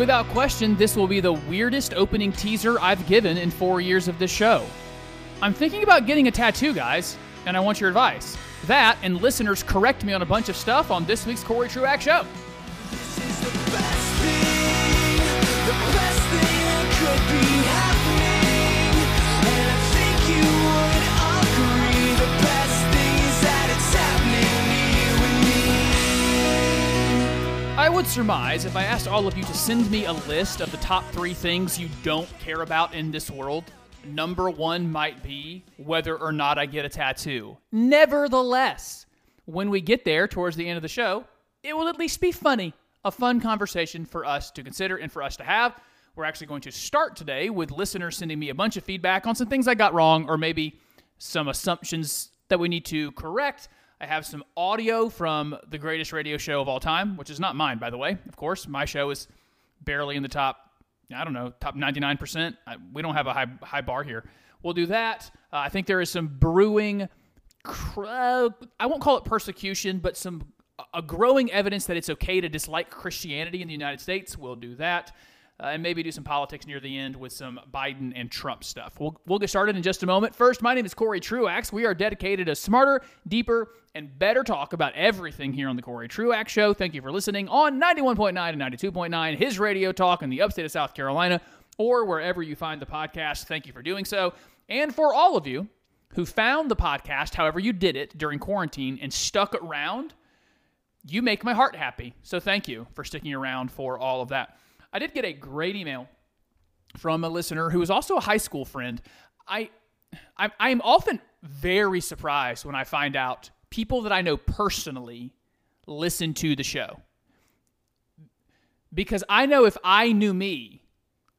Without question, this will be the weirdest opening teaser I've given in four years of this show. I'm thinking about getting a tattoo, guys, and I want your advice. That and listeners correct me on a bunch of stuff on this week's Cory Truax show. Would surmise if I asked all of you to send me a list of the top three things you don't care about in this world, number one might be whether or not I get a tattoo. Nevertheless, when we get there towards the end of the show, it will at least be funny. A fun conversation for us to consider and for us to have. We're actually going to start today with listeners sending me a bunch of feedback on some things I got wrong or maybe some assumptions that we need to correct. I have some audio from the greatest radio show of all time, which is not mine, by the way. Of course, my show is barely in the top, I don't know, top 99%. I, we don't have a high, high bar here. We'll do that. Uh, I think there is some brewing, I won't call it persecution, but some a growing evidence that it's okay to dislike Christianity in the United States. We'll do that. Uh, and maybe do some politics near the end with some Biden and Trump stuff. We'll, we'll get started in just a moment. First, my name is Cory Truax. We are dedicated to smarter, deeper, and better talk about everything here on the Cory Truax Show. Thank you for listening on 91.9 and 92.9, his radio talk in the upstate of South Carolina, or wherever you find the podcast. Thank you for doing so. And for all of you who found the podcast, however you did it during quarantine, and stuck around, you make my heart happy. So thank you for sticking around for all of that. I did get a great email from a listener who is also a high school friend. I I'm, I'm often very surprised when I find out people that I know personally listen to the show. Because I know if I knew me,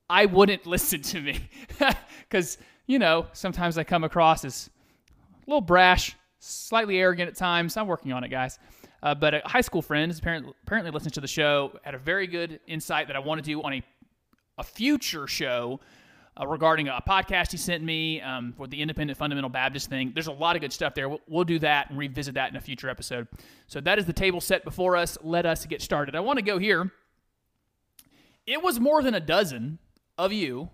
I wouldn't listen to me. Because, you know, sometimes I come across as a little brash, slightly arrogant at times. I'm working on it, guys. Uh, but a high school friend apparently, apparently listens to the show, had a very good insight that I want to do on a, a future show uh, regarding a podcast he sent me um, for the Independent Fundamental Baptist thing. There's a lot of good stuff there. We'll, we'll do that and revisit that in a future episode. So that is the table set before us. Let us get started. I want to go here. It was more than a dozen of you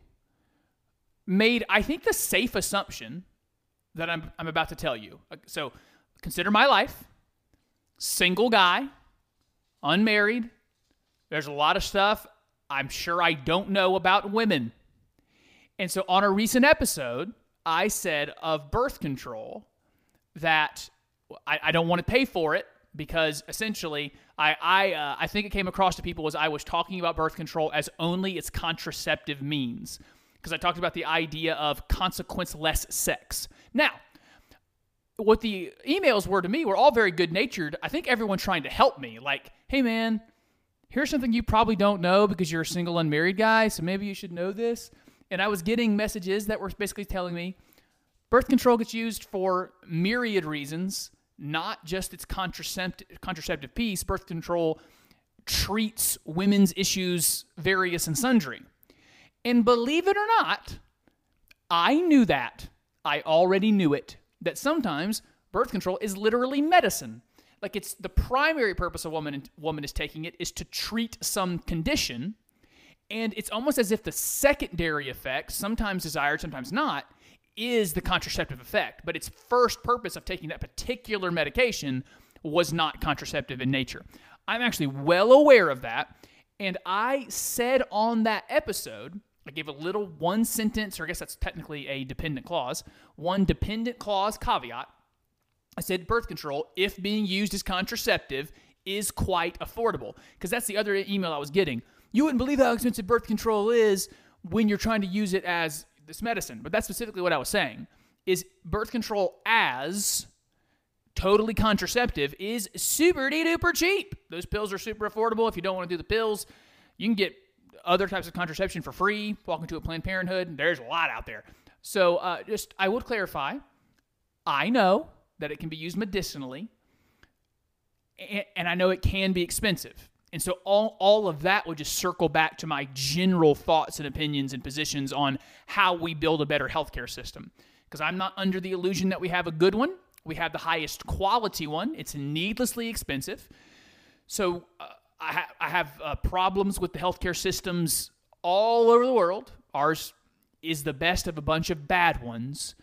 made, I think, the safe assumption that I'm, I'm about to tell you. Uh, So consider my life single guy, unmarried. There's a lot of stuff I'm sure I don't know about women. And so on a recent episode, I said of birth control that I, I don't want to pay for it because essentially I I, uh, I think it came across to people as I was talking about birth control as only its contraceptive means because I talked about the idea of consequence-less sex. Now, what the emails were to me were all very good natured. I think everyone trying to help me. Like, hey man, here's something you probably don't know because you're a single unmarried guy, so maybe you should know this. And I was getting messages that were basically telling me birth control gets used for myriad reasons, not just its contraceptive contraceptive piece. Birth control treats women's issues various and sundry. And believe it or not, I knew that. I already knew it. That sometimes birth control is literally medicine. Like it's the primary purpose a woman woman is taking it is to treat some condition, and it's almost as if the secondary effect, sometimes desired, sometimes not, is the contraceptive effect. But its first purpose of taking that particular medication was not contraceptive in nature. I'm actually well aware of that, and I said on that episode I gave a little one sentence, or I guess that's technically a dependent clause, one dependent clause caveat. I said birth control, if being used as contraceptive, is quite affordable. Because that's the other email I was getting. You wouldn't believe how expensive birth control is when you're trying to use it as this medicine. But that's specifically what I was saying. Is birth control as totally contraceptive is super duper cheap. Those pills are super affordable. If you don't want to do the pills, you can get other types of contraception for free. Walk into a Planned Parenthood. There's a lot out there. So uh, just I would clarify. I know that it can be used medicinally, and, and I know it can be expensive. And so all, all of that would just circle back to my general thoughts and opinions and positions on how we build a better healthcare system. Because I'm not under the illusion that we have a good one. We have the highest quality one. It's needlessly expensive. So uh, I, ha- I have uh, problems with the healthcare systems all over the world. Ours is the best of a bunch of bad ones.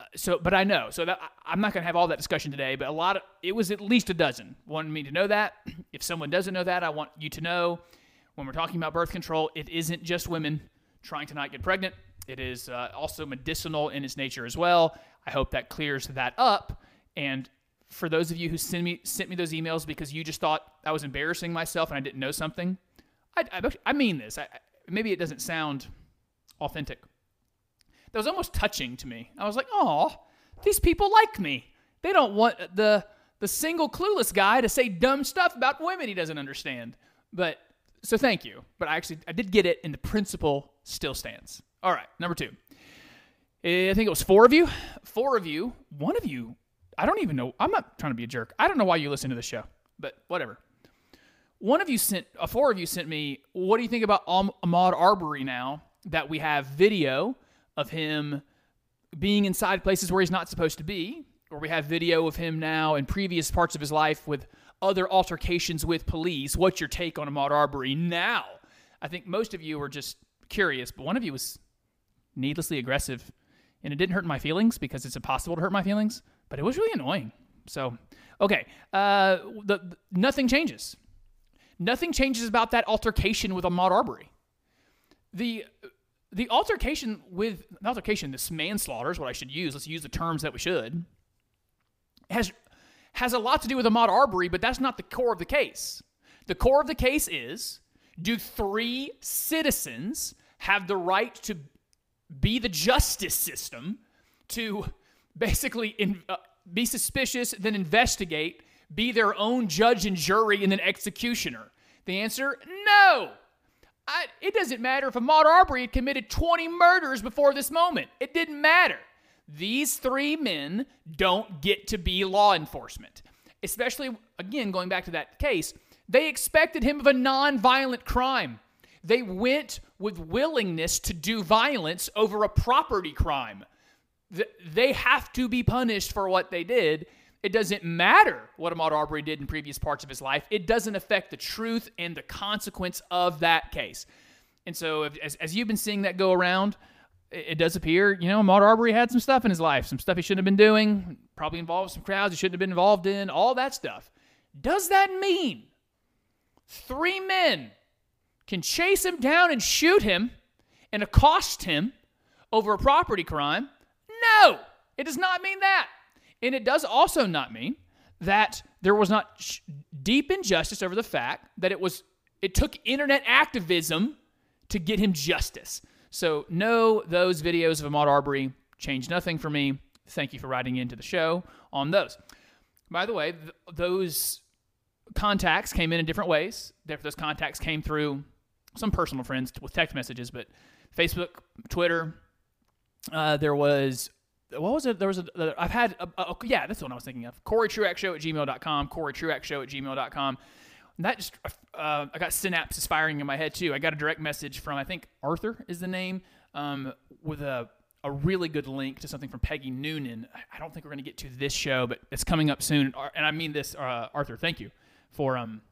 Uh, So, but I know. So that I'm not going to have all that discussion today. But a lot of it was at least a dozen. Wanted me to know that. If someone doesn't know that, I want you to know. When we're talking about birth control, it isn't just women trying to not get pregnant. It is uh, also medicinal in its nature as well. I hope that clears that up. And for those of you who sent me sent me those emails because you just thought I was embarrassing myself and I didn't know something, I, I, I mean this. I, maybe it doesn't sound authentic. That was almost touching to me. I was like, "Oh, these people like me. They don't want the the single clueless guy to say dumb stuff about women he doesn't understand." But so thank you. But I actually I did get it, and the principle still stands. All right, number two. Eh, I think it was four of you. Four of you. One of you. I don't even know. I'm not trying to be a jerk. I don't know why you listen to the show, but whatever. One of you sent, uh, four of you sent me, what do you think about Am- Ahmaud Arbery now that we have video of him being inside places where he's not supposed to be, or we have video of him now in previous parts of his life with other altercations with police? What's your take on Ahmaud Arbery now? I think most of you were just curious, but one of you was needlessly aggressive. And it didn't hurt my feelings because it's impossible to hurt my feelings, but it was really annoying. So, okay, uh, the, the- nothing changes. Nothing changes about that altercation with Ahmaud Arbery. The the altercation with the altercation, this manslaughter is what I should use. Let's use the terms that we should. Has has a lot to do with Ahmaud Arbery, but that's not the core of the case. The core of the case is: Do three citizens have the right to be the justice system to basically in, uh, be suspicious, then investigate, be their own judge and jury, and then executioner? The answer no. I, it doesn't matter if Ahmaud Arbery had committed 20 murders before this moment. It didn't matter. These three men don't get to be law enforcement. Especially, again, going back to that case, they expected him of a non-violent crime. They went with willingness to do violence over a property crime. Th- They have to be punished for what they did. It doesn't matter what Ahmaud Arbery did in previous parts of his life. It doesn't affect the truth and the consequence of that case. And so, if, as, as you've been seeing that go around, it, it does appear, you know, Ahmaud Arbery had some stuff in his life, some stuff he shouldn't have been doing, probably involved some crowds he shouldn't have been involved in, all that stuff. Does that mean three men can chase him down and shoot him and accost him over a property crime? No, it does not mean that. And it does also not mean that there was not sh- deep injustice over the fact that it was it took internet activism to get him justice. So no, those videos of Ahmaud Arbery changed nothing for me. Thank you for writing into the show on those. By the way, th- those contacts came in in different ways. Those contacts came through some personal friends with text messages, but Facebook, Twitter. Uh, there was what was it? There was a. uh, I've had a, a- yeah, that's one I was thinking of. Cory Truax Show at gmail.com. Cory Truax Show at gmail.com. And that just uh, I got synapses firing in my head too. I got a direct message from I think Arthur is the name um, with a a really good link to something from Peggy Noonan. I- I don't think we're going to get to this show, but it's coming up soon. And I mean this, uh, Arthur. Thank you for um.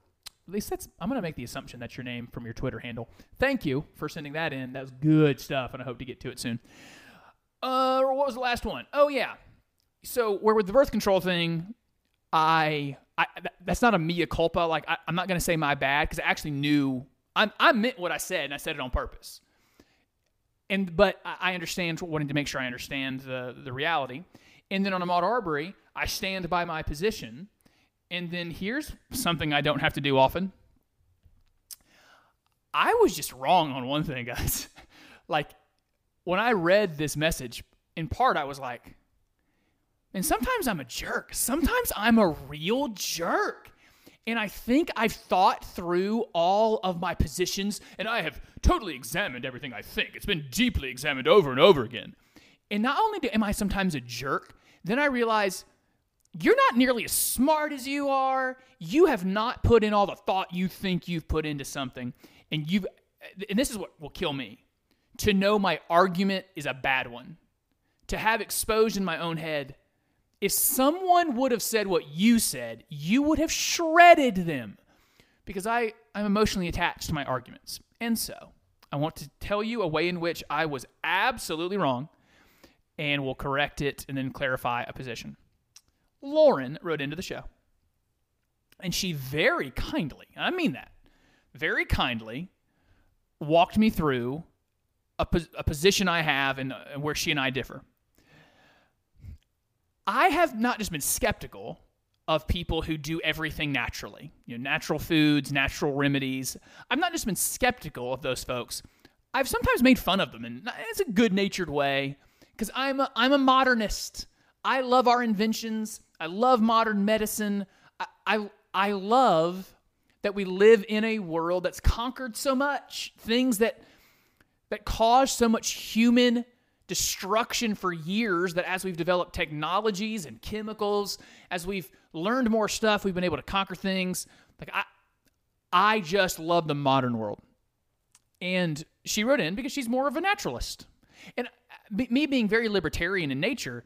At least that's. I'm going to make the assumption that's your name from your Twitter handle. Thank you for sending that in. That was good stuff, and I hope to get to it soon. Uh, what was the last one? Oh yeah. So where with the birth control thing, I, I that's not a mea culpa. Like I, I'm not gonna say my bad because I actually knew I, I meant what I said and I said it on purpose. And but I I understand wanting to make sure I understand the the reality. And then on Ahmaud Arbery, I stand by my position. And then here's something I don't have to do often. I was just wrong on one thing, guys. like when I read this message, in part I was like, and sometimes I'm a jerk. Sometimes I'm a real jerk. And I think I've thought through all of my positions and I have totally examined everything I think. It's been deeply examined over and over again. And not only do, am I sometimes a jerk, then I realize you're not nearly as smart as you are. You have not put in all the thought you think you've put into something. And you've, and this is what will kill me to know my argument is a bad one, to have exposed in my own head. If someone would have said what you said, you would have shredded them because I, I'm emotionally attached to my arguments. And so I want to tell you a way in which I was absolutely wrong and we'll correct it and then clarify a position. Lauren wrote into the show. And she very kindly, I mean that, very kindly walked me through a, a position I have and where she and I differ. I have not just been skeptical of people who do everything naturally, you know, natural foods, natural remedies. I've not just been skeptical of those folks. I've sometimes made fun of them, and it's a good-natured way because I'm a, I'm a modernist. I love our inventions. I love modern medicine. I, I I love that we live in a world that's conquered so much things that that caused so much human destruction for years that as we've developed technologies and chemicals as we've learned more stuff we've been able to conquer things. Like i i just love the modern world. And she wrote in because she's more of a naturalist. And uh, me being very libertarian in nature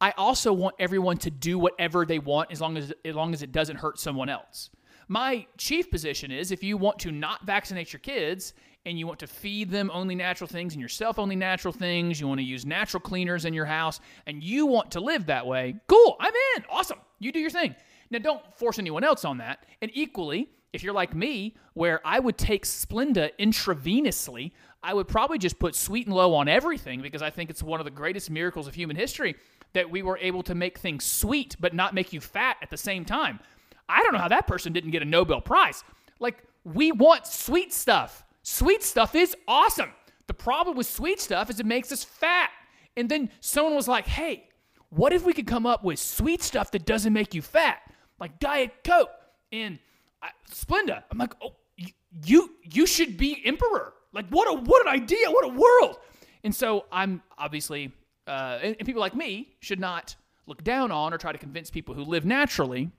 i also want everyone to do whatever they want as long as as long as it doesn't hurt someone else my chief position is if you want to not vaccinate your kids and you want to feed them only natural things and yourself only natural things, you want to use natural cleaners in your house, and you want to live that way, cool, I'm in. Awesome. You do your thing. Now, don't force anyone else on that. And equally, if you're like me, where I would take Splenda intravenously, I would probably just put sweet and low on everything because I think it's one of the greatest miracles of human history that we were able to make things sweet but not make you fat at the same time. I don't know how that person didn't get a Nobel Prize. Like, we want sweet stuff. Sweet stuff is awesome. The problem with sweet stuff is it makes us fat. And then someone was like, hey, what if we could come up with sweet stuff that doesn't make you fat? Like Diet Coke and uh, Splenda. I'm like, oh, you, you, you should be emperor. Like, what a, what an idea. What a world. And so I'm obviously, uh, and, and people like me should not look down on or try to convince people who live naturally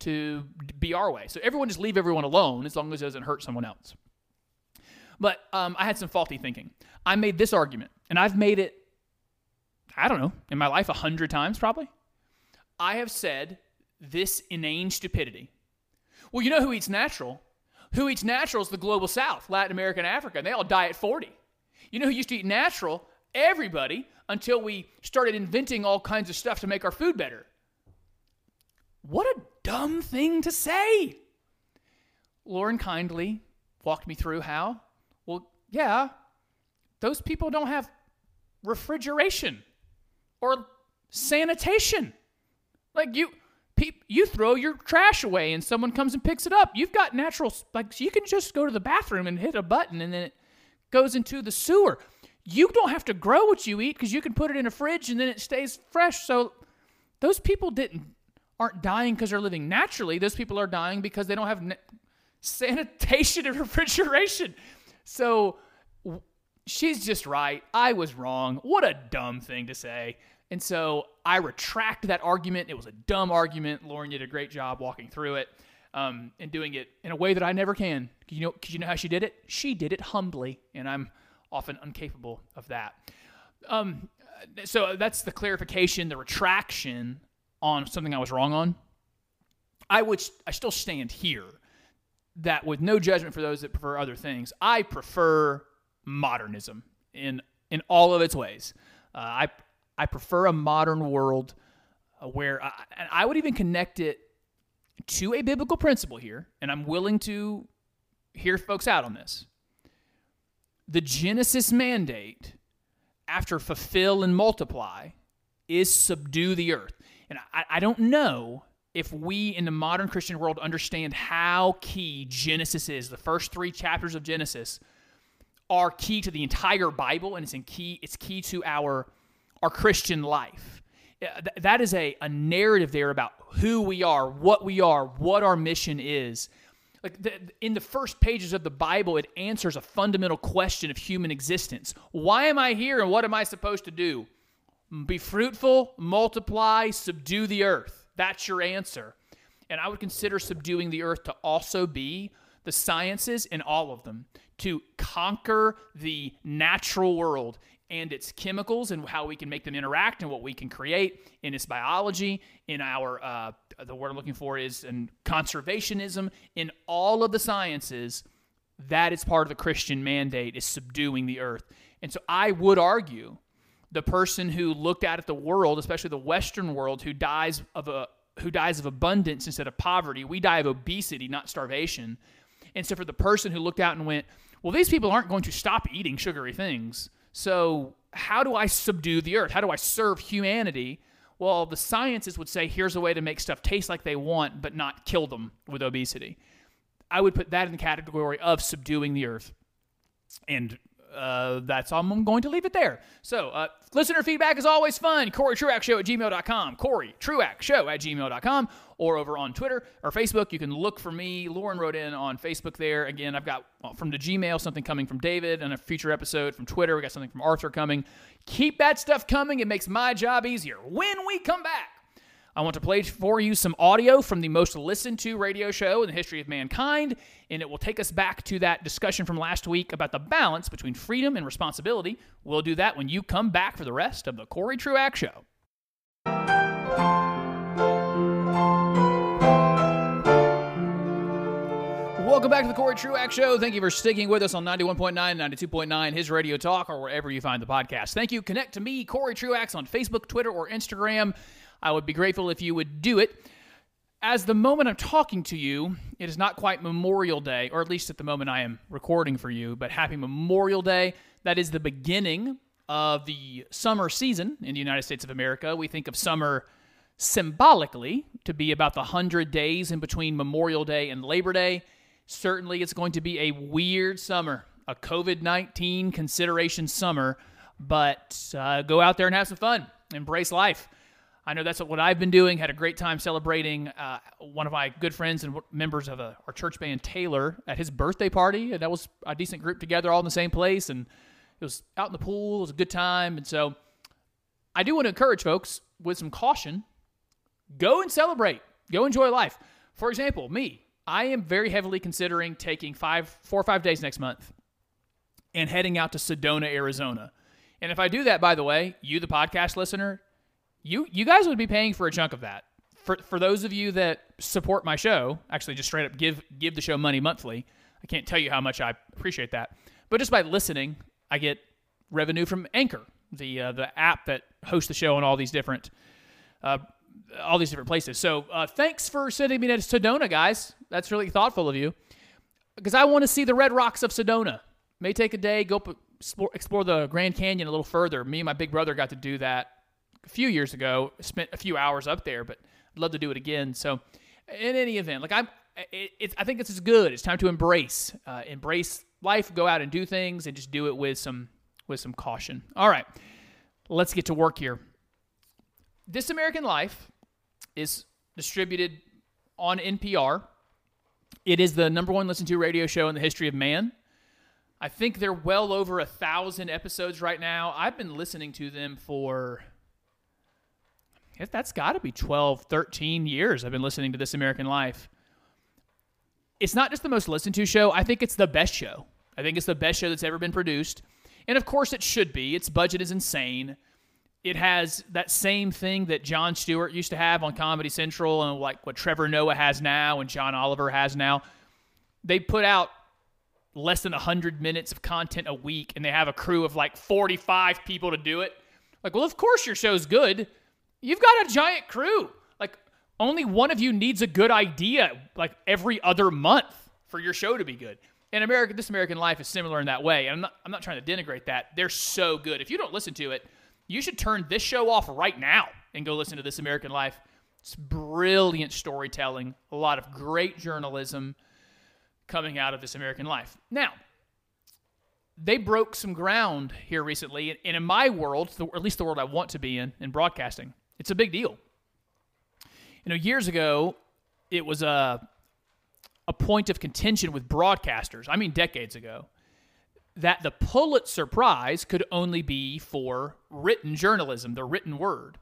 to be our way. So everyone just leave everyone alone as long as it doesn't hurt someone else. But um, I had some faulty thinking. I made this argument, and I've made it, I don't know, in my life a hundred times probably. I have said this inane stupidity. Well, you know who eats natural? Who eats natural is the global south, Latin America and Africa, and they all die at 40. You know who used to eat natural? Everybody, until we started inventing all kinds of stuff to make our food better. What a dumb thing to say. Lauren kindly walked me through how. Well, yeah, those people don't have refrigeration or sanitation. Like you you throw your trash away and someone comes and picks it up. You've got natural like you can just go to the bathroom and hit a button and then it goes into the sewer. You don't have to grow what you eat because you can put it in a fridge and then it stays fresh. So those people didn't aren't dying because they're living naturally. Those people are dying because they don't have na- sanitation and refrigeration. So w- she's just right. I was wrong. What a dumb thing to say. And so I retract that argument. It was a dumb argument. Lauren did a great job walking through it um, and doing it in a way that I never can. You know, cause you know how she did it? She did it humbly, and I'm often incapable of that. Um, so that's the clarification, the retraction on something I was wrong on. I would, I still stand here that with no judgment for those that prefer other things, I prefer modernism in in all of its ways. Uh, I I prefer a modern world uh, where I, I would even connect it to a biblical principle here, and I'm willing to hear folks out on this. The Genesis mandate after fulfill and multiply is subdue the earth. And I, I don't know if we in the modern Christian world understand how key Genesis is, the first three chapters of Genesis are key to the entire Bible, and it's in key. It's key to our our Christian life. Uh, that is a, a narrative there about who we are, what we are, what our mission is. Like the, in the first pages of the Bible, it answers a fundamental question of human existence. Why am I here, and what am I supposed to do? Be fruitful, multiply, subdue the earth. That's your answer. And I would consider subduing the earth to also be the sciences in all of them, to conquer the natural world and its chemicals and how we can make them interact and what we can create in its biology, in our uh, the word I'm looking for is in conservationism, in all of the sciences, that is part of the Christian mandate is subduing the earth. And so I would argue the person who looked out at the world, especially the Western world, who dies of a who dies of abundance instead of poverty. We die of obesity, not starvation. And so for the person who looked out and went, well, these people aren't going to stop eating sugary things. So how do I subdue the earth? How do I serve humanity? Well, the sciences would say here's a way to make stuff taste like they want, but not kill them with obesity. I would put that in the category of subduing the earth. And uh, that's all I'm going to leave it there. So, uh, listener feedback is always fun. Cory Truax Show at gmail.com. Cory Truax Show at gmail.com. Or over on Twitter or Facebook. You can look for me. Lauren wrote in on Facebook there. Again, I've got from the Gmail something coming from David and a future episode from Twitter. We got something from Arthur coming. Keep that stuff coming. It makes my job easier. When we come back, I want to play for you some audio from the most listened to radio show in the history of mankind, and it will take us back to that discussion from last week about the balance between freedom and responsibility. We'll do that when you come back for the rest of the Cory Truax Show. Welcome back to the Cory Truax Show. Thank you for sticking with us on 91.9, 92.9, his radio talk, or wherever you find the podcast. Thank you. Connect to me, Cory Truax, on Facebook, Twitter, or Instagram. I would be grateful if you would do it. As the moment I'm talking to you, it is not quite Memorial Day, or at least at the moment I am recording for you, but happy Memorial Day. That is the beginning of the summer season in the United States of America. We think of summer symbolically to be about the 100 days in between Memorial Day and Labor Day. Certainly, it's going to be a weird summer, a COVID 19 consideration summer, but uh, go out there and have some fun, embrace life. I know that's what I've been doing. Had a great time celebrating uh, one of my good friends and members of a, our church band, Taylor, at his birthday party. And that was a decent group together, all in the same place. And it was out in the pool. It was a good time. And so I do want to encourage folks with some caution go and celebrate, go enjoy life. For example, me, I am very heavily considering taking five, four or five days next month and heading out to Sedona, Arizona. And if I do that, by the way, you, the podcast listener, you you guys would be paying for a chunk of that. For for those of you that support my show, actually just straight up give give the show money monthly. I can't tell you how much I appreciate that. But just by listening, I get revenue from Anchor, the uh, the app that hosts the show on all these different uh, all these different places. So uh, thanks for sending me to Sedona, guys. That's really thoughtful of you. Because I want to see the red rocks of Sedona. May take a day, go explore, explore the Grand Canyon a little further. Me and my big brother got to do that a few years ago. Spent a few hours up there, but I'd love to do it again. So, in any event, like I'm, it, I think this is good. It's time to embrace, uh, embrace life. Go out and do things, and just do it with some with some caution. All right, let's get to work here. This American Life is distributed on NPR. It is the number one listened to radio show in the history of man. I think they're well over a thousand episodes right now. I've been listening to them for that's got to be 12, 13 years I've been listening to This American Life. It's not just the most listened to show, I think it's the best show. I think it's the best show that's ever been produced. And of course, it should be. Its budget is insane. It has that same thing that Jon Stewart used to have on Comedy Central and like what Trevor Noah has now and John Oliver has now. They put out less than 100 minutes of content a week and they have a crew of like 45 people to do it. Like, well, of course your show's good. You've got a giant crew. Like only one of you needs a good idea like every other month for your show to be good. And America, this American Life is similar in that way. And I'm not, I'm not trying to denigrate that. They're so good. If you don't listen to it, you should turn this show off right now and go listen to This American Life. It's brilliant storytelling, a lot of great journalism coming out of This American Life. Now, they broke some ground here recently, and in my world, or at least the world I want to be in, in broadcasting, it's a big deal. You know, years ago, it was a a point of contention with broadcasters. I mean, decades ago, that the Pulitzer Prize could only be for written journalism, the written word.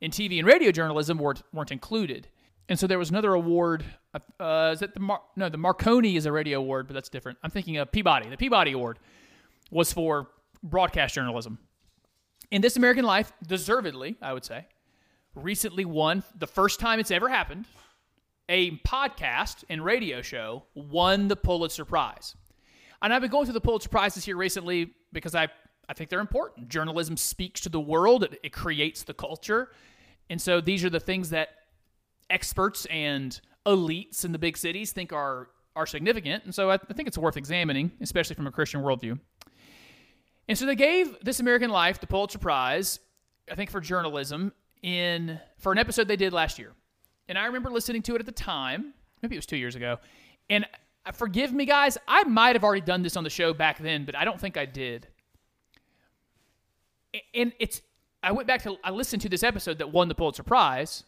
In TV and radio journalism weren't, weren't included. And so there was another award. Uh, is it the Mar- no? The Marconi is a radio award, but that's different. I'm thinking of Peabody. The Peabody Award was for broadcast journalism. In This American Life, deservedly, I would say, recently won the first time it's ever happened. A podcast and radio show won the Pulitzer Prize. And I've been going through the Pulitzer Prizes here recently because I, I think they're important. Journalism speaks to the world, it, it creates the culture. And so these are the things that experts and elites in the big cities think are, are significant. And so I, I think it's worth examining, especially from a Christian worldview. And so they gave This American Life the Pulitzer Prize, I think for journalism, in for an episode they did last year. And I remember listening to it at the time, maybe it was two years ago. And uh, forgive me, guys, I might have already done this on the show back then, but I don't think I did. And it's I went back to I listened to this episode that won the Pulitzer Prize,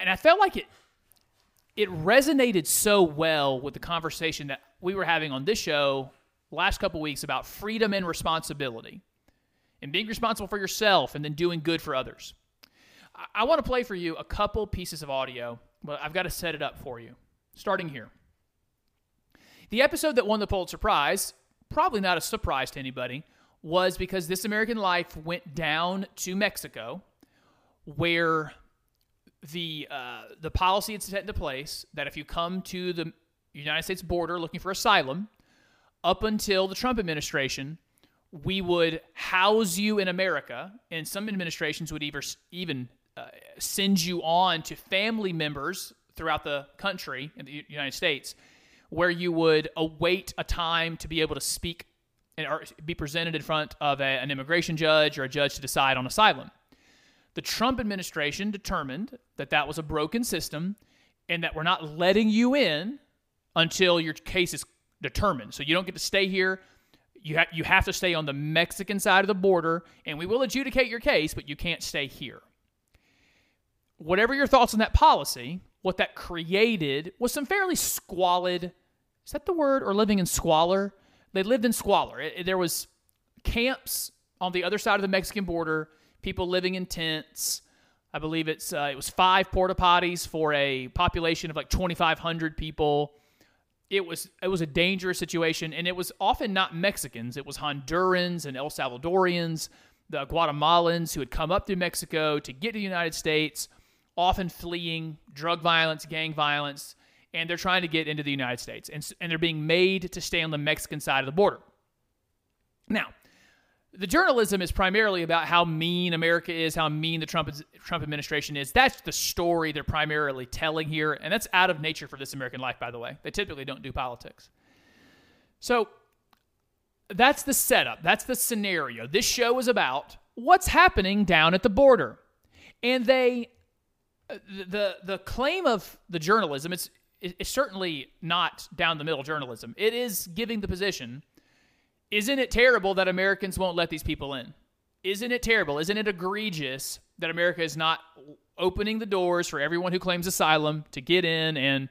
and I felt like it it resonated so well with the conversation that we were having on this show last couple weeks about freedom and responsibility and being responsible for yourself and then doing good for others. I, want to play for you a couple pieces of audio, but I've got to set it up for you. Starting here. The episode that won the Pulitzer Prize, probably not a surprise to anybody, was because This American Life went down to Mexico, where the uh, the policy had set into place that if you come to the United States border looking for asylum, up until the Trump administration, we would house you in America, and some administrations would either even uh, send you on to family members throughout the country in the United States, where you would await a time to be able to speak and be presented in front of a, an immigration judge or a judge to decide on asylum. The Trump administration determined that that was a broken system and that we're not letting you in until your case is determined. So you don't get to stay here. You, ha- you have to stay on the Mexican side of the border, and we will adjudicate your case, but you can't stay here. Whatever your thoughts on that policy, what that created was some fairly squalid. Is that the word? Or living in squalor? They lived in squalor. It- it- there was camps on the other side of the Mexican border, people living in tents. I believe it's uh, it was five porta potties for a population of like 2,500 people. It was it was a dangerous situation, and it was often not Mexicans. It was Hondurans and El Salvadorians, the Guatemalans who had come up through Mexico to get to the United States, often fleeing drug violence, gang violence, and they're trying to get into the United States, and and they're being made to stay on the Mexican side of the border. Now, the journalism is primarily about how mean America is, how mean the Trump Trump administration is. That's the story they're primarily telling here, and that's out of nature for this American life, by the way. They typically don't do politics. So that's the setup. That's the scenario. This show is about what's happening down at the border, and they the the claim of the journalism it's it's certainly not down the middle journalism. It is giving the position isn't it terrible that Americans won't let these people in? Isn't it terrible? Isn't it egregious that America is not opening the doors for everyone who claims asylum to get in and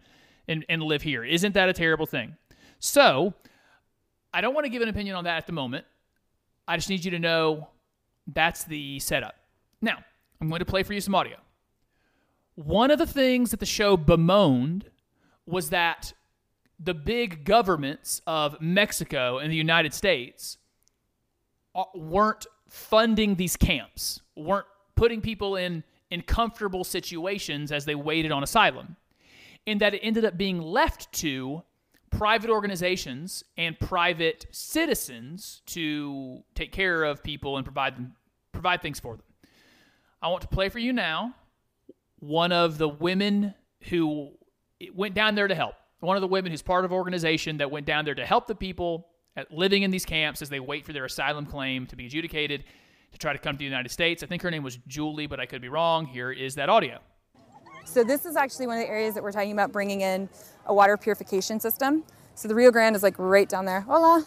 and, and live here? Isn't that a terrible thing? So, I don't want to give an opinion on that at the moment. I just need you to know that's the setup. Now, I'm going to play for you some audio. One of the things that the show bemoaned was that the big governments of Mexico and the United States uh, weren't funding these camps, weren't putting people in in comfortable situations as they waited on asylum, and that it ended up being left to private organizations and private citizens to take care of people and provide them provide things for them. I want to play for you now one of the women who went down there to help. One of the women who's part of an organization that went down there to help the people living in these camps as they wait for their asylum claim to be adjudicated to try to come to the United States. I think her name was Julie, but I could be wrong. Here is that audio. So this is actually one of the areas that we're talking about bringing in a water purification system. So the Rio Grande is like right down there. Hola.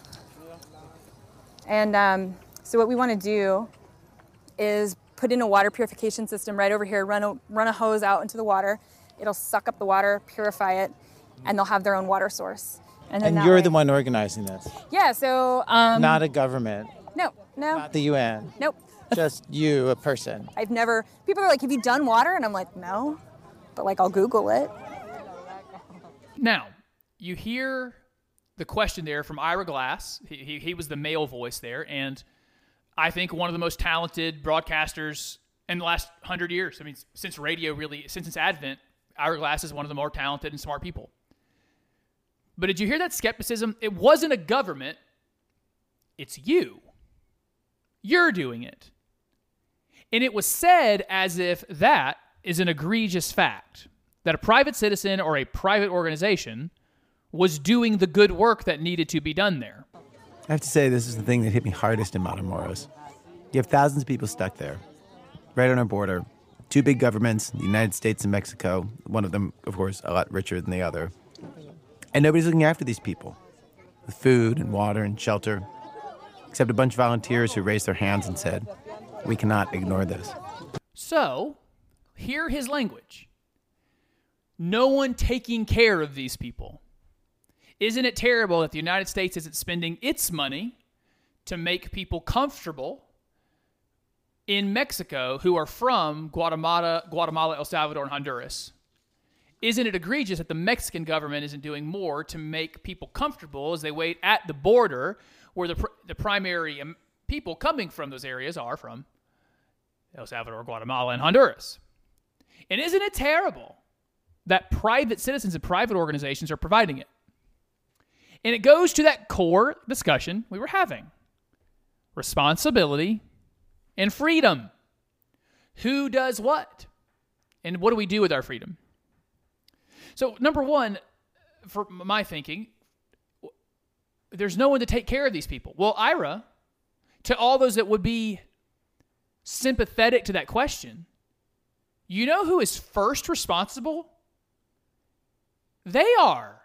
And um, so what we want to do is put in a water purification system right over here. Run a run a hose out into the water. It'll suck up the water, purify it, and they'll have their own water source. then And you're way- the one organizing this, Yeah. So um, not a government, no, no, not the UN, nope. just you, a person. I've never. People are like, "Have you done water?" And I'm like, "No," but like I'll Google it. Now, you hear the question there from Ira Glass. He, he, he was the male voice there, and I think one of the most talented broadcasters in the last hundred years. I mean, since radio really, since its advent, Ira Glass is one of the more talented and smart people. But did you hear that skepticism? It wasn't a government, it's you. You're doing it. And it was said as if that is an egregious fact that a private citizen or a private organization was doing the good work that needed to be done there. I have to say, this is the thing that hit me hardest in Matamoros. You have thousands of people stuck there, right on our border. Two big governments, the United States and Mexico, one of them, of course, a lot richer than the other. And nobody's looking after these people with food and water and shelter, except a bunch of volunteers who raised their hands and said, We cannot ignore this. So, hear his language. No one taking care of these people. Isn't it terrible that the United States isn't spending its money to make people comfortable in Mexico who are from Guatemala, Guatemala, El Salvador, and Honduras? Isn't it egregious that the Mexican government isn't doing more to make people comfortable as they wait at the border where the, pr- the primary um, people coming from those areas are from El Salvador, Guatemala, and Honduras? And isn't it terrible that private citizens and private organizations are providing it? And it goes to that core discussion we were having responsibility and freedom. Who does what? And what do we do with our freedom? So, number one, for my thinking, there's no one to take care of these people. Well, Ira, to all those that would be sympathetic to that question, you know who is first responsible? They are.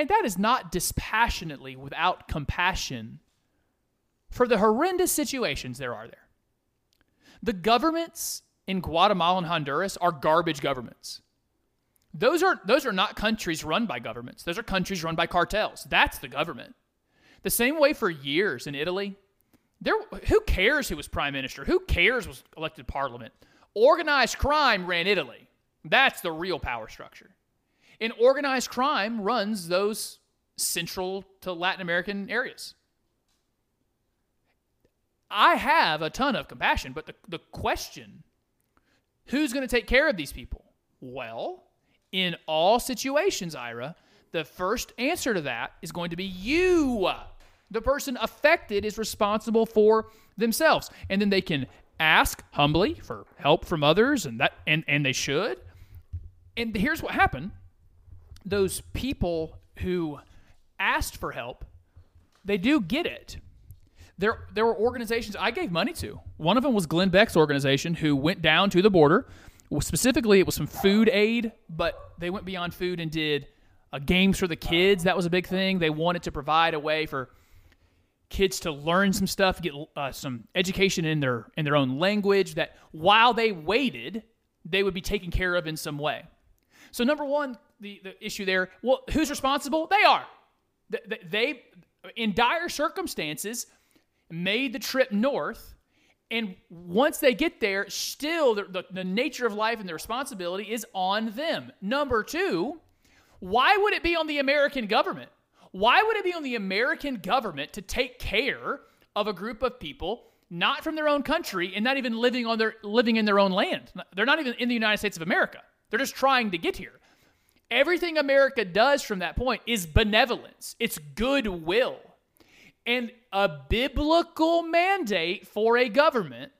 And that is not dispassionately without compassion for the horrendous situations there are there. The governments in Guatemala and Honduras are garbage governments. Those are those are not countries run by governments. Those are countries run by cartels. That's the government. The same way for years in Italy, there who cares who was prime minister? Who cares was elected parliament? Organized crime ran Italy. That's the real power structure. And organized crime runs those central to Latin American areas. I have a ton of compassion, but the, the question who's going to take care of these people? Well, in all situations, Ira, the first answer to that is going to be you. The person affected is responsible for themselves. And then they can ask humbly for help from others and that and, and they should. And here's what happened. Those people who asked for help, they do get it. There, there were organizations I gave money to. One of them was Glenn Beck's organization, who went down to the border. Specifically, it was some food aid, but they went beyond food and did uh, games for the kids. That was a big thing. They wanted to provide a way for kids to learn some stuff, get uh, some education in their in their own language. That while they waited, they would be taken care of in some way. So number one, the, the issue there. Well, who's responsible? They are. They, they in dire circumstances made the trip north. And once they get there, still the, the, the, nature of life and the responsibility is on them. Number two, why would it be on the American government? Why would it be on the American government to take care of a group of people not from their own country and not even living on their living in their own land? They're not even in the United States of America. They're just trying to get here. Everything America does from that point is benevolence. It's goodwill. And a biblical mandate for a government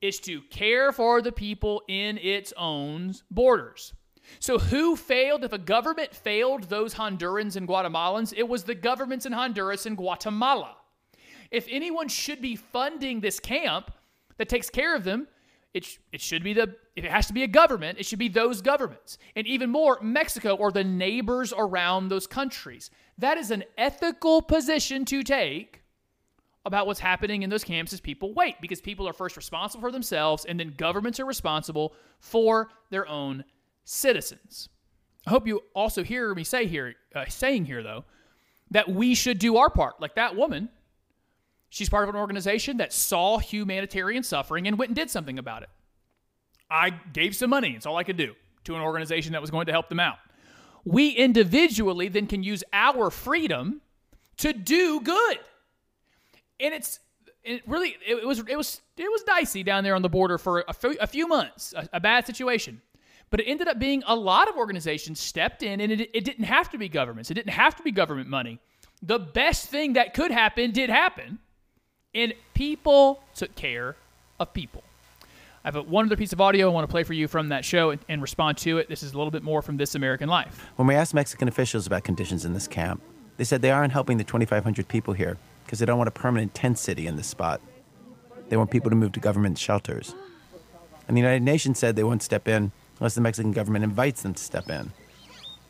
is to care for the people in its own borders. So, who failed? If a government failed those Hondurans and Guatemalans, it was the governments in Honduras and Guatemala. If anyone should be funding this camp that takes care of them, it, sh- it should be the, if it has to be a government, it should be those governments. And even more, Mexico or the neighbors around those countries. That is an ethical position to take about what's happening in those camps as people wait because people are first responsible for themselves and then governments are responsible for their own citizens. I hope you also hear me say here, uh, saying here though, that we should do our part. Like that woman, she's part of an organization that saw humanitarian suffering and went and did something about it. I gave some money, it's all I could do, to an organization that was going to help them out. We individually then can use our freedom to do good. And it's it really it, was it was it was dicey down there on the border for a few, a few months, a, a bad situation. But it ended up being a lot of organizations stepped in, and it, it didn't have to be governments. It didn't have to be government money. The best thing that could happen did happen, and people took care of people. I have one other piece of audio I want to play for you from that show and, and respond to it. This is a little bit more from This American Life. When we asked Mexican officials about conditions in this camp, they said they aren't helping the 2,500 people here because they don't want a permanent tent city in this spot. They want people to move to government shelters. And the United Nations said they won't step in unless the Mexican government invites them to step in.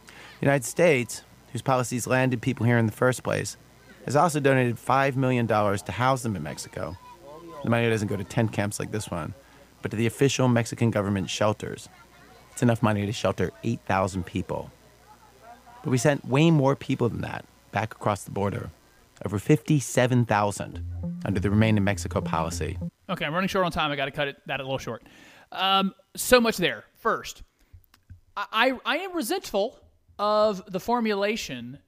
The United States, whose policies landed people here in the first place, has also donated $5 million to house them in Mexico. The money doesn't go to tent camps like this one, but to the official Mexican government shelters. It's enough money to shelter 8,000 people. But we sent way more people than that back across the border. Over 57,000 under the Remain in Mexico policy. Okay, I'm running short on time. I got to cut it that a little short. Um, so much there. First, I, I I am resentful of the formulation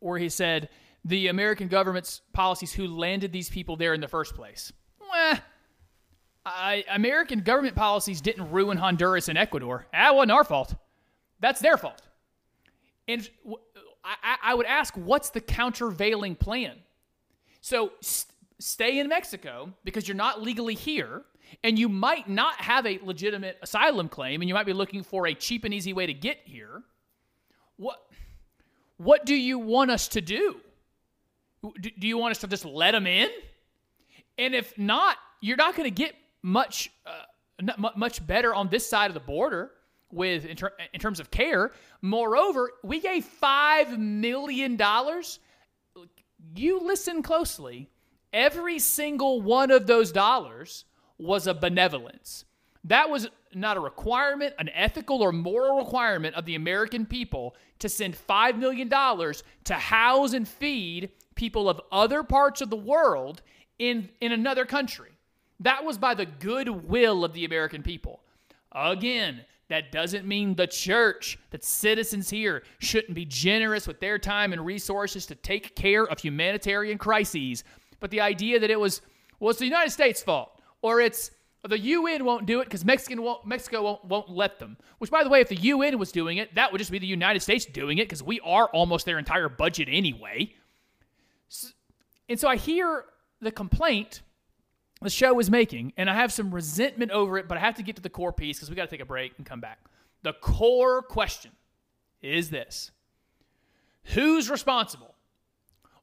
where he said the American government's policies who landed these people there in the first place. Well, I, American government policies didn't ruin Honduras and Ecuador. That wasn't our fault. That's their fault. And I would ask, what's the countervailing plan? So st- stay in Mexico because you're not legally here, and you might not have a legitimate asylum claim, and you might be looking for a cheap and easy way to get here. What what do you want us to do? Do, do you want us to just let them in? And if not, you're not going to get much uh, much better on this side of the border with in, ter- in terms of care. Moreover, we gave five million dollars. You listen closely. Every single one of those dollars was a benevolence. That was not a requirement, an ethical or moral requirement of the American people to send $5 million to house and feed people of other parts of the world in, in another country. That was by the goodwill of the American people. Again, that doesn't mean the church, that citizens here shouldn't be generous with their time and resources to take care of humanitarian crises. But the idea that it was, well, it's the United States' fault, or it's the UN won't do it because Mexican won't, Mexico won't, won't let them. Which, by the way, if the UN was doing it, that would just be the United States doing it because we are almost their entire budget anyway. And so I hear the complaint the show is making, and I have some resentment over it, but I have to get to the core piece because we got to take a break and come back. The core question is this Who's responsible?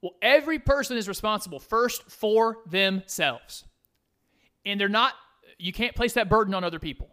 Well, every person is responsible first for themselves. And they're not, you can't place that burden on other people.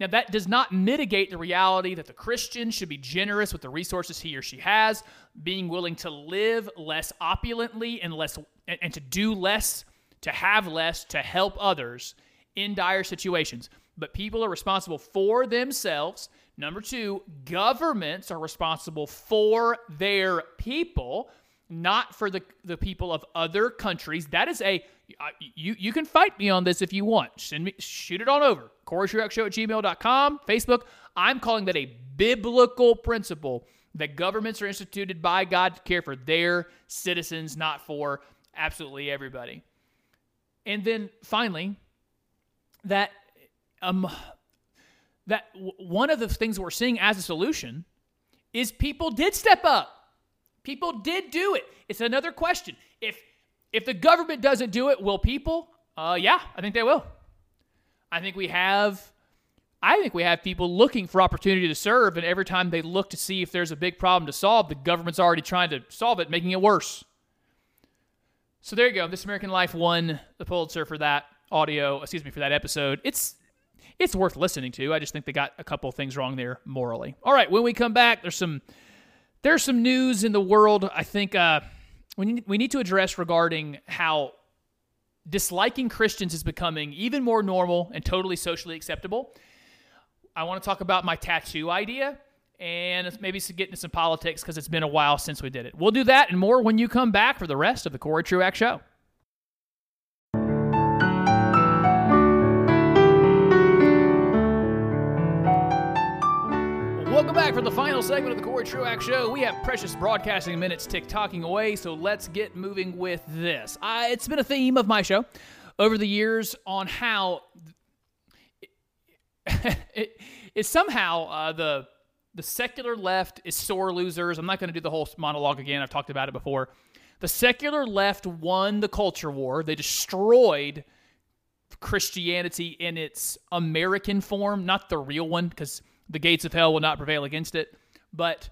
Now, that does not mitigate the reality that the Christian should be generous with the resources he or she has, being willing to live less opulently and less and, to do less, to have less, to help others in dire situations. But people are responsible for themselves. Number two, governments are responsible for their people, not for the, the people of other countries. That is a I- you you can fight me on this if you want. Send me shoot it on over. Show at gmail.com, Facebook. I'm calling that a biblical principle that governments are instituted by God to care for their citizens, not for absolutely everybody. And then finally, that um that one of the things we're seeing as a solution is people did step up. People did do it. It's another question. If if the government doesn't do it, will people? Uh, yeah, I think they will. I think we have. I think we have people looking for opportunity to serve, and every time they look to see if there's a big problem to solve, the government's already trying to solve it, making it worse. So there you go. This American Life won the Pulitzer for that audio. Excuse me for that episode. It's it's worth listening to. I just think they got a couple things wrong there morally. All right, when we come back, there's some there's some news in the world. I think uh, we need, we need to address regarding how disliking Christians is becoming even more normal and totally socially acceptable. I want to talk about my tattoo idea and maybe get into some politics because it's been a while since we did it. We'll do that and more when you come back for the rest of the Cory Truax Show. Welcome back for the final segment of the Cory Truax Show. We have precious broadcasting minutes tick tocking away, so let's get moving with this. Uh, it's been a theme of my show over the years on how it, it's somehow uh, the the secular left is sore losers. I'm not going to do the whole monologue again. I've talked about it before. The secular left won the culture war. They destroyed Christianity in its American form, not the real one, because the gates of hell will not prevail against it. But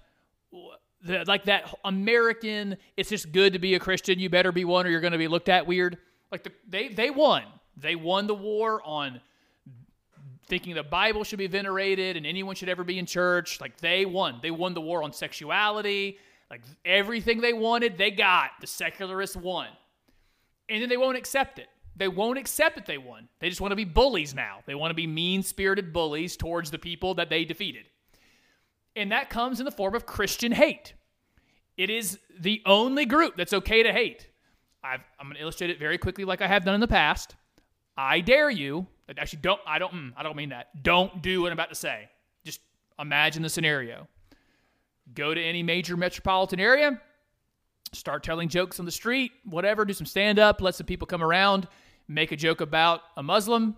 the, like that American, it's just good to be a Christian. You better be one, or you're going to be looked at weird. Like the, they they won. They won the war on thinking the Bible should be venerated and anyone should ever be in church. Like they won. They won the war on sexuality. Like everything they wanted, they got. The secularists won. And then they won't accept it. They won't accept that they won. They just want to be bullies now. They want to be mean spirited bullies towards the people that they defeated. And that comes in the form of Christian hate. It is the only group that's okay to hate. I've, I'm going to illustrate it very quickly, like I have done in the past. I dare you. Actually, don't. I don't. mm, I don't mean that. Don't do what I'm about to say. Just imagine the scenario. Go to any major metropolitan area. Start telling jokes on the street. Whatever. Do some stand up. Let some people come around. Make a joke about a Muslim.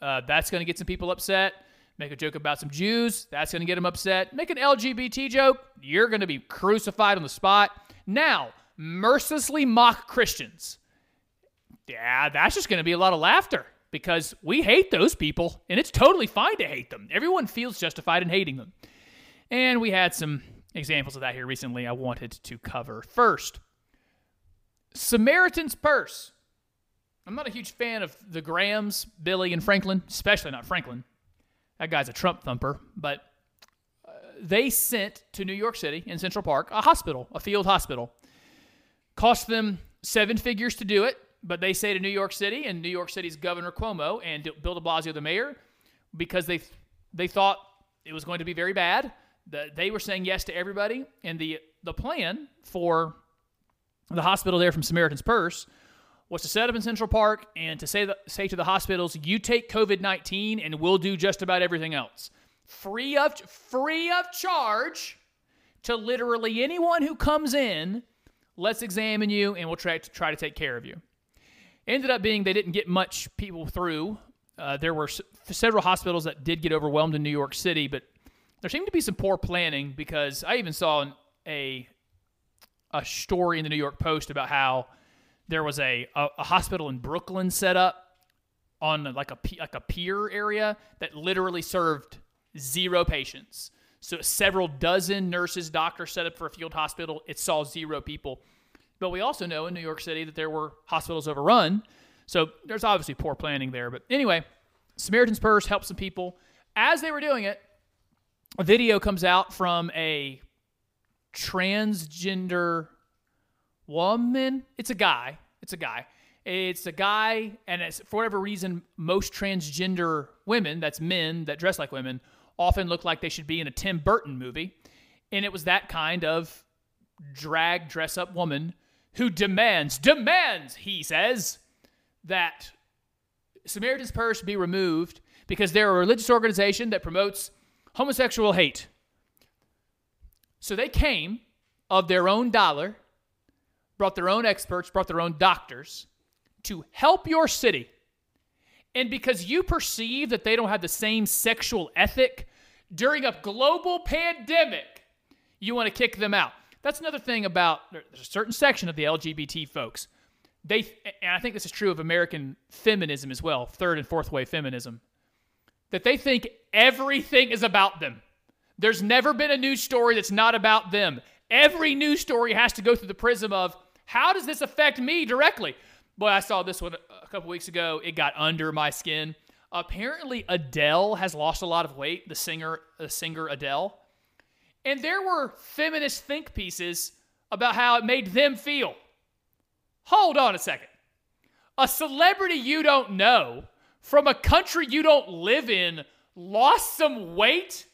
Uh, that's going to get some people upset. Make a joke about some Jews. That's going to get them upset. Make an LGBT joke. You're going to be crucified on the spot. Now, mercilessly mock Christians yeah, that's just going to be a lot of laughter because we hate those people and it's totally fine to hate them. Everyone feels justified in hating them. And we had some examples of that here recently I wanted to cover. First, Samaritan's Purse. I'm not a huge fan of the Grahams, Billy, and Franklin, especially not Franklin. That guy's a Trump thumper, but uh, they sent to New York City in Central Park a hospital, a field hospital. Cost them seven figures to do it, but they say to New York City and New York City's Governor Cuomo and Bill de Blasio, the mayor, because they they thought it was going to be very bad. That they were saying yes to everybody, and the the plan for the hospital there from Samaritan's Purse was to set up in Central Park and to say the, say to the hospitals, "You take COVID nineteen, and we'll do just about everything else, free of free of charge." To literally anyone who comes in, let's examine you and we'll try to try to take care of you ended up being they didn't get much people through. Uh, there were s- several hospitals that did get overwhelmed in New York City, but there seemed to be some poor planning because I even saw an, a a story in the New York Post about how there was a a, a hospital in Brooklyn set up on like a like a pier area that literally served zero patients. So several dozen nurses, doctors set up for a field hospital. It saw zero people. But we also know in New York City that there were hospitals overrun. So there's obviously poor planning there. But anyway, Samaritan's Purse helped some people. As they were doing it, a video comes out from a transgender woman. It's a guy. It's a guy. It's a guy, and it's, for whatever reason, most transgender women, that's men that dress like women, often look like they should be in a Tim Burton movie. And it was that kind of drag dress up woman who demands, demands, he says, that Samaritan's Purse be removed because they're a religious organization that promotes homosexual hate. So they came of their own dollar, brought their own experts, brought their own doctors to help your city. And because you perceive that they don't have the same sexual ethic during a global pandemic, you want to kick them out. That's another thing about there's a certain section of the LGBT folks. They and I think this is true of American feminism as well, third and fourth wave feminism, that they think everything is about them. There's never been a news story that's not about them. Every news story has to go through the prism of how does this affect me directly? Boy, I saw this one a couple weeks ago. It got under my skin. Apparently, Adele has lost a lot of weight. The singer, the singer Adele, and there were feminist think pieces about how it made them feel. Hold on a second. A celebrity you don't know from a country you don't live in lost some weight,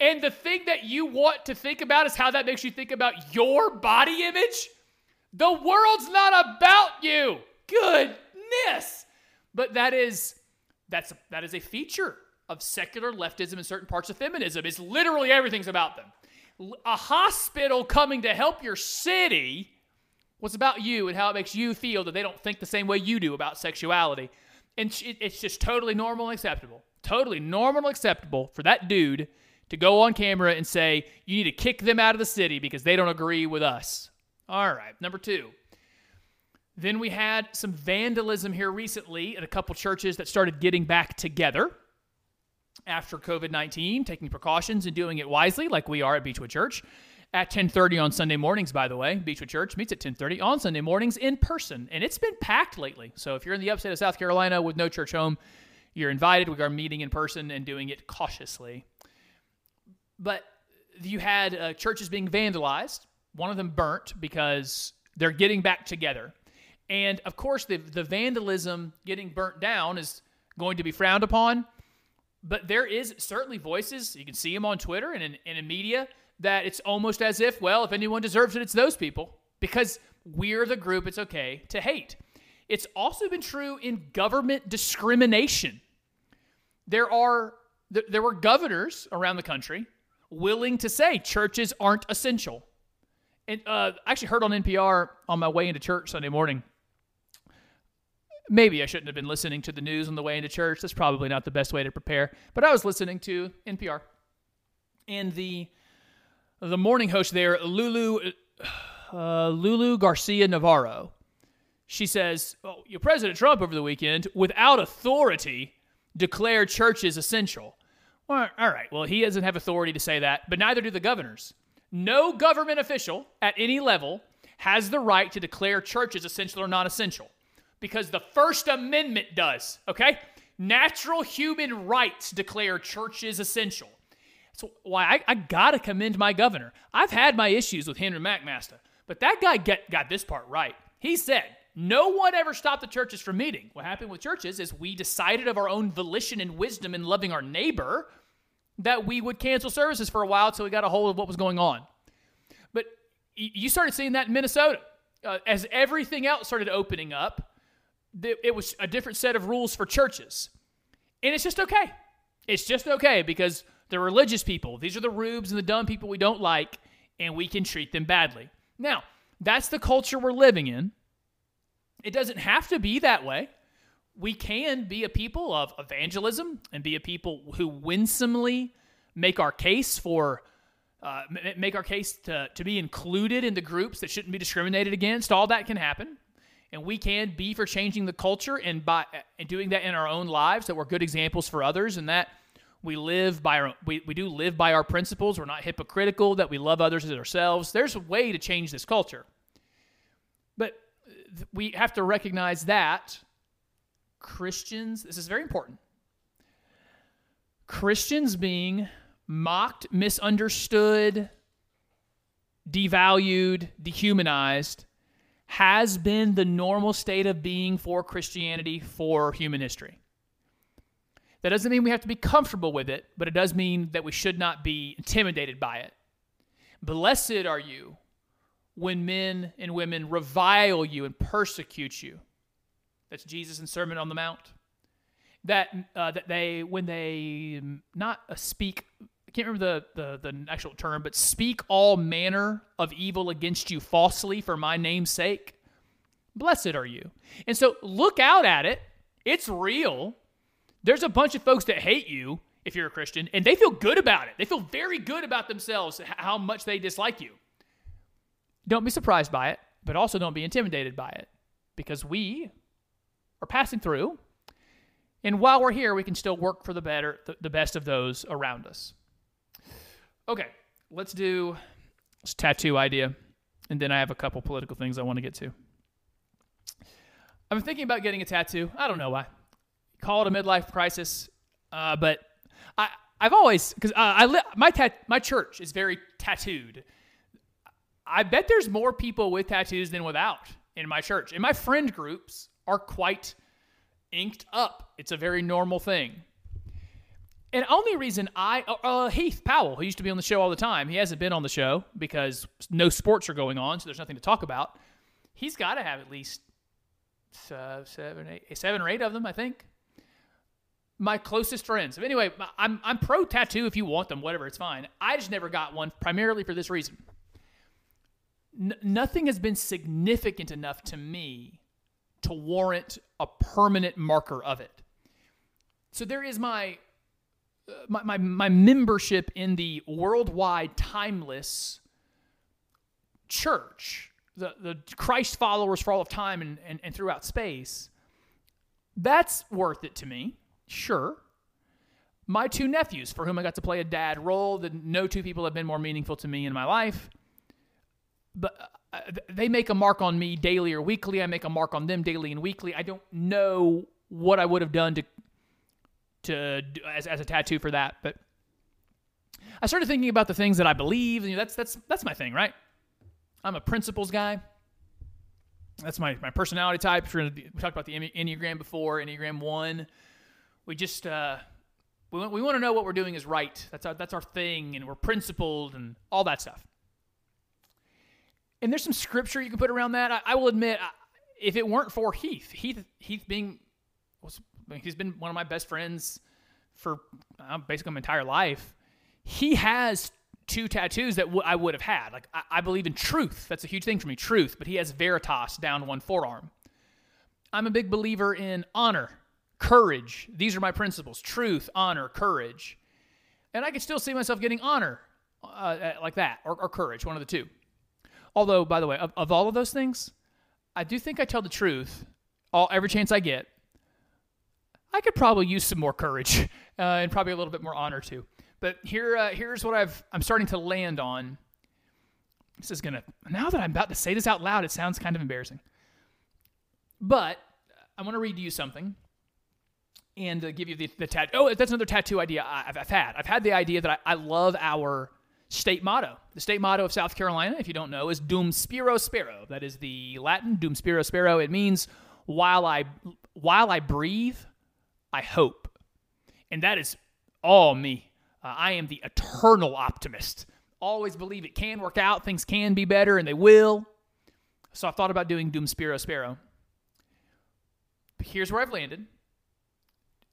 and the thing that you want to think about is how that makes you think about your body image? The world's not about you. Goodness. But that is that's that is a feature of secular leftism and certain parts of feminism. It's literally everything's about them. A hospital coming to help your city was about you and how it makes you feel that they don't think the same way you do about sexuality. And it's just totally normal and acceptable. Totally normal and acceptable for that dude to go on camera and say, you need to kick them out of the city because they don't agree with us. All right, number two. Then we had some vandalism here recently at a couple churches that started getting back together after COVID-19, taking precautions and doing it wisely like we are at Beechwood Church at 10:30 on Sunday mornings by the way. Beechwood Church meets at 10:30 on Sunday mornings in person and it's been packed lately. So if you're in the upstate of South Carolina with no church home, you're invited. We are meeting in person and doing it cautiously. But you had uh, churches being vandalized. One of them burnt because they're getting back together. And of course, the, the vandalism getting burnt down is going to be frowned upon. But there is certainly voices, you can see them on Twitter and in, and in media, that it's almost as if, well, if anyone deserves it, it's those people because we're the group it's okay to hate. It's also been true in government discrimination there are there were governors around the country willing to say churches aren't essential. And uh, I actually heard on NPR on my way into church Sunday morning. Maybe I shouldn't have been listening to the news on the way into church. That's probably not the best way to prepare. But I was listening to NPR, and the the morning host there, Lulu uh, Lulu Garcia Navarro, she says, oh, President Trump over the weekend, without authority, declared churches essential. Well, all right. Well, he doesn't have authority to say that, but neither do the governors. No government official at any level has the right to declare churches essential or non essential because the First Amendment does, okay? Natural human rights declare churches essential. That's why I, I gotta commend my governor. I've had my issues with Henry McMaster, but that guy get, got this part right. He said, no one ever stopped the churches from meeting. What happened with churches is we decided of our own volition and wisdom in loving our neighbor that we would cancel services for a while until we got a hold of what was going on. But you started seeing that in Minnesota. Uh, as everything else started opening up, it was a different set of rules for churches. And it's just okay. It's just okay because the religious people, these are the rubes and the dumb people we don't like, and we can treat them badly. Now, that's the culture we're living in. It doesn't have to be that way. We can be a people of evangelism and be a people who winsomely make our case for uh, make our case to, to be included in the groups that shouldn't be discriminated against. All that can happen. And we can be for changing the culture and by and doing that in our own lives that we're good examples for others and that we live by our we, we do live by our principles. We're not hypocritical, that we love others as ourselves. There's a way to change this culture. But th- we have to recognize that Christians, this is very important. Christians being mocked, misunderstood, devalued, dehumanized has been the normal state of being for Christianity for human history. That doesn't mean we have to be comfortable with it, but it does mean that we should not be intimidated by it. Blessed are you when men and women revile you and persecute you. That's Jesus in Sermon on the Mount. That uh, that they when they mm, not uh, speak, I can't remember the, the the actual term, but speak all manner of evil against you falsely for my name's sake. Blessed are you. And so look out at it. It's real. There's a bunch of folks that hate you if you're a Christian, and they feel good about it. They feel very good about themselves, how much they dislike you. Don't be surprised by it, but also don't be intimidated by it because we are passing through. And while we're here, we can still work for the better, the, best of those around us. Okay, let's do this tattoo idea, and then I have a couple political things I want to get to. I've been thinking about getting a tattoo. I don't know why. Call it a midlife crisis, uh, but I I've always because uh, I li- my my church is very tattooed. I bet there's more people with tattoos than without in my church, and my friend groups are quite inked up. It's a very normal thing. And only reason I uh, uh, Heath Powell, who used to be on the show all the time, he hasn't been on the show because no sports are going on, so there's nothing to talk about. He's got to have at least uh, seven, eight, seven or eight of them, I think. my closest friends. Anyway, I'm I'm pro tattoo if you want them, whatever, it's fine. I just never got one primarily for this reason. N- nothing has been significant enough to me to warrant a permanent marker of it. So there is my uh, my, my, my membership in the worldwide timeless church, the, the Christ followers for all of time and, and, and throughout space, that's worth it to me. Sure. My two nephews, for whom I got to play a dad role, that no two people have been more meaningful to me in my life. But they make a mark on me daily or weekly. I make a mark on them daily and weekly. I don't know what I would have done to to as, as a tattoo for that, but I started thinking about the things that I believe, you know, that's that's that's my thing, right? I'm a principles guy. That's my, my personality type. We talked about the Enneagram before, Enneagram one. We just uh, we we want to know what we're doing is right. That's our that's our thing, and we're principled and all that stuff. And there's some scripture you can put around that. I, I will admit, if it weren't for Heath, Heath Heath being was he's been one of my best friends for uh, basically my entire life. He has two tattoos that w- I would have had. Like I-, I believe in truth. That's a huge thing for me, truth. But he has Veritas down one forearm. I'm a big believer in honor, courage. These are my principles: truth, honor, courage. And I could still see myself getting honor uh, like that, or, or courage, one of the two. Although, by the way, of, of all of those things, I do think I tell the truth all every chance I get. I could probably use some more courage uh, and probably a little bit more honor too. But here, uh, here's what I've I'm starting to land on. This is gonna now that I'm about to say this out loud, it sounds kind of embarrassing. But I want to read you something and uh, give you the, the tattoo. Oh, that's another tattoo idea I've, I've had. I've had the idea that I, I love our state motto. The state motto of South Carolina, if you don't know, is Dum Spiro Spero. That is the Latin Dum Spiro Spero. It means while I while I breathe, I hope. And that is all me. Uh, I am the eternal optimist. Always believe it can work out, things can be better, and they will. So I thought about doing Dum Spiro Spero. Here's where I've landed.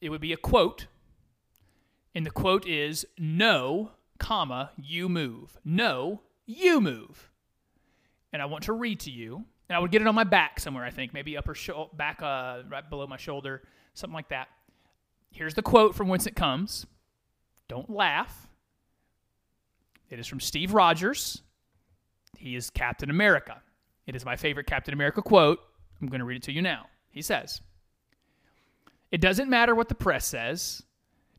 It would be a quote, and the quote is "No, comma you move. No, you move." And I want to read to you, and I would get it on my back somewhere. I think maybe upper sho- back, uh, right below my shoulder, something like that. Here's the quote from whence it comes. Don't laugh. It is from Steve Rogers. He is Captain America. It is my favorite Captain America quote. I'm going to read it to you now. He says, It doesn't matter what the press says,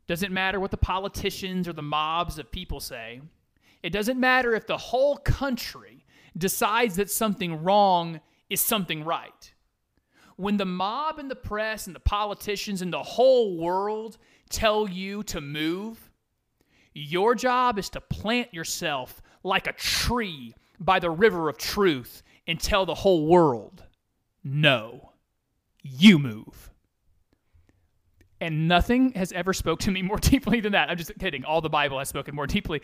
doesn't matter what the politicians or the mobs of people say. It doesn't matter if the whole country decides that something wrong is something right. When the mob and the press and the politicians and the whole world tell you to move, your job is to plant yourself like a tree by the river of truth and tell the whole world, no, you move. And nothing has ever spoke to me more deeply than that. I'm just kidding. All the Bible has spoken more deeply.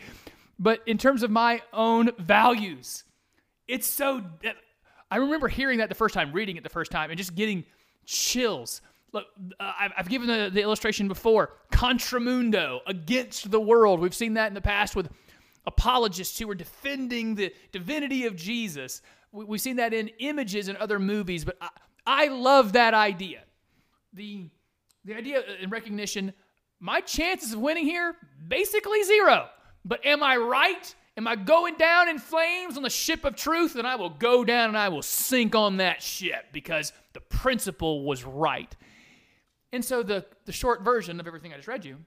But in terms of my own values, it's so. I remember hearing that the first time, reading it the first time, and just getting chills. Look, uh, I've, I've given the, the illustration before. Contramundo, against the world. We've seen that in the past with apologists who were defending the divinity of Jesus. We, we've seen that in images and other movies, but I, I love that idea. The, the idea in recognition, my chances of winning here, basically zero. But am I right? Am I going down in flames on the ship of truth? Then I will go down and I will sink on that ship because the principle was right. And so the, the short version of everything I just read you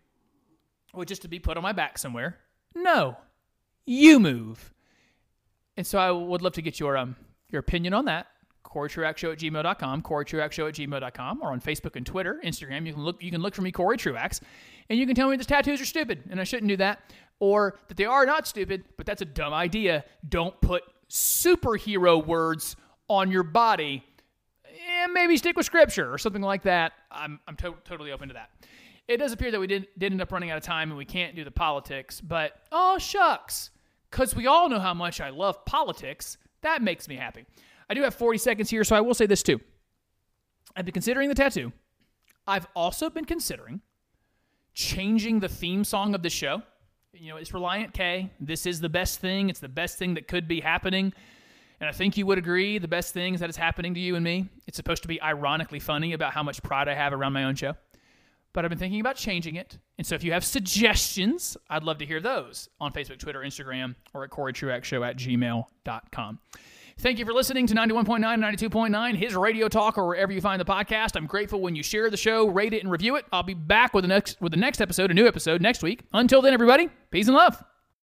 would just to be put on my back somewhere. No, you move. And so I would love to get your um your opinion on that. CoryTruaxShow at gmail.com, CoryTruaxShow at gmail.com, or on Facebook and Twitter, Instagram. You can look you can look for me, Cory Truax, and you can tell me these tattoos are stupid and I shouldn't do that, or that they are not stupid, but that's a dumb idea. Don't put superhero words on your body. And maybe stick with scripture or something like that. I'm, I'm to- totally open to that. It does appear that we did, did end up running out of time and we can't do the politics, but oh, shucks. Because we all know how much I love politics. That makes me happy. I do have 40 seconds here, so I will say this too. I've been considering the tattoo. I've also been considering changing the theme song of the show. You know, it's Relient K. This is the best thing. It's the best thing that could be happening. And I think you would agree the best thing is that it's happening to you and me. It's supposed to be ironically funny about how much pride I have around my own show. But I've been thinking about changing it. And so if you have suggestions, I'd love to hear those on Facebook, Twitter, Instagram, or at CoryTruaxShow at gmail.com. Thank you for listening to 91.9, 92.9, his radio talk, or wherever you find the podcast. I'm grateful when you share the show, rate it, and review it. I'll be back with the next with the next episode, a new episode next week. Until then, everybody, peace and love.